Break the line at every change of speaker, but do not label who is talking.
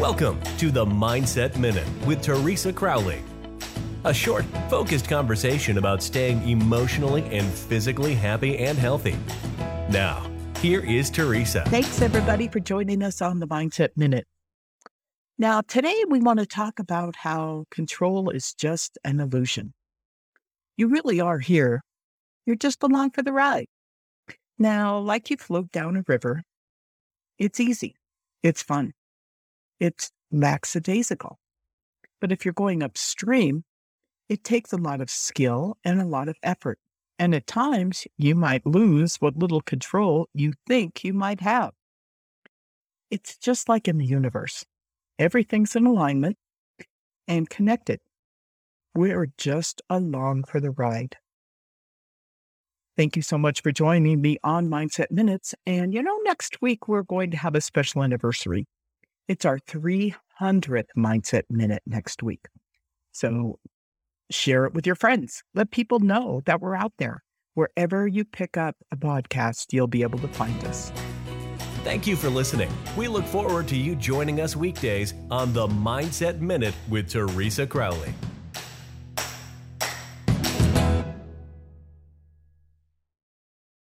Welcome to the Mindset Minute with Teresa Crowley. A short, focused conversation about staying emotionally and physically happy and healthy. Now, here is Teresa.
Thanks, everybody, for joining us on the Mindset Minute. Now, today we want to talk about how control is just an illusion. You really are here. You're just along for the ride. Now, like you float down a river, it's easy, it's fun, it's lackadaisical. But if you're going upstream, it takes a lot of skill and a lot of effort. And at times, you might lose what little control you think you might have. It's just like in the universe everything's in alignment and connected. We're just along for the ride. Thank you so much for joining me on Mindset Minutes. And you know, next week we're going to have a special anniversary. It's our 300th Mindset Minute next week. So share it with your friends. Let people know that we're out there. Wherever you pick up a podcast, you'll be able to find us.
Thank you for listening. We look forward to you joining us weekdays on the Mindset Minute with Teresa Crowley.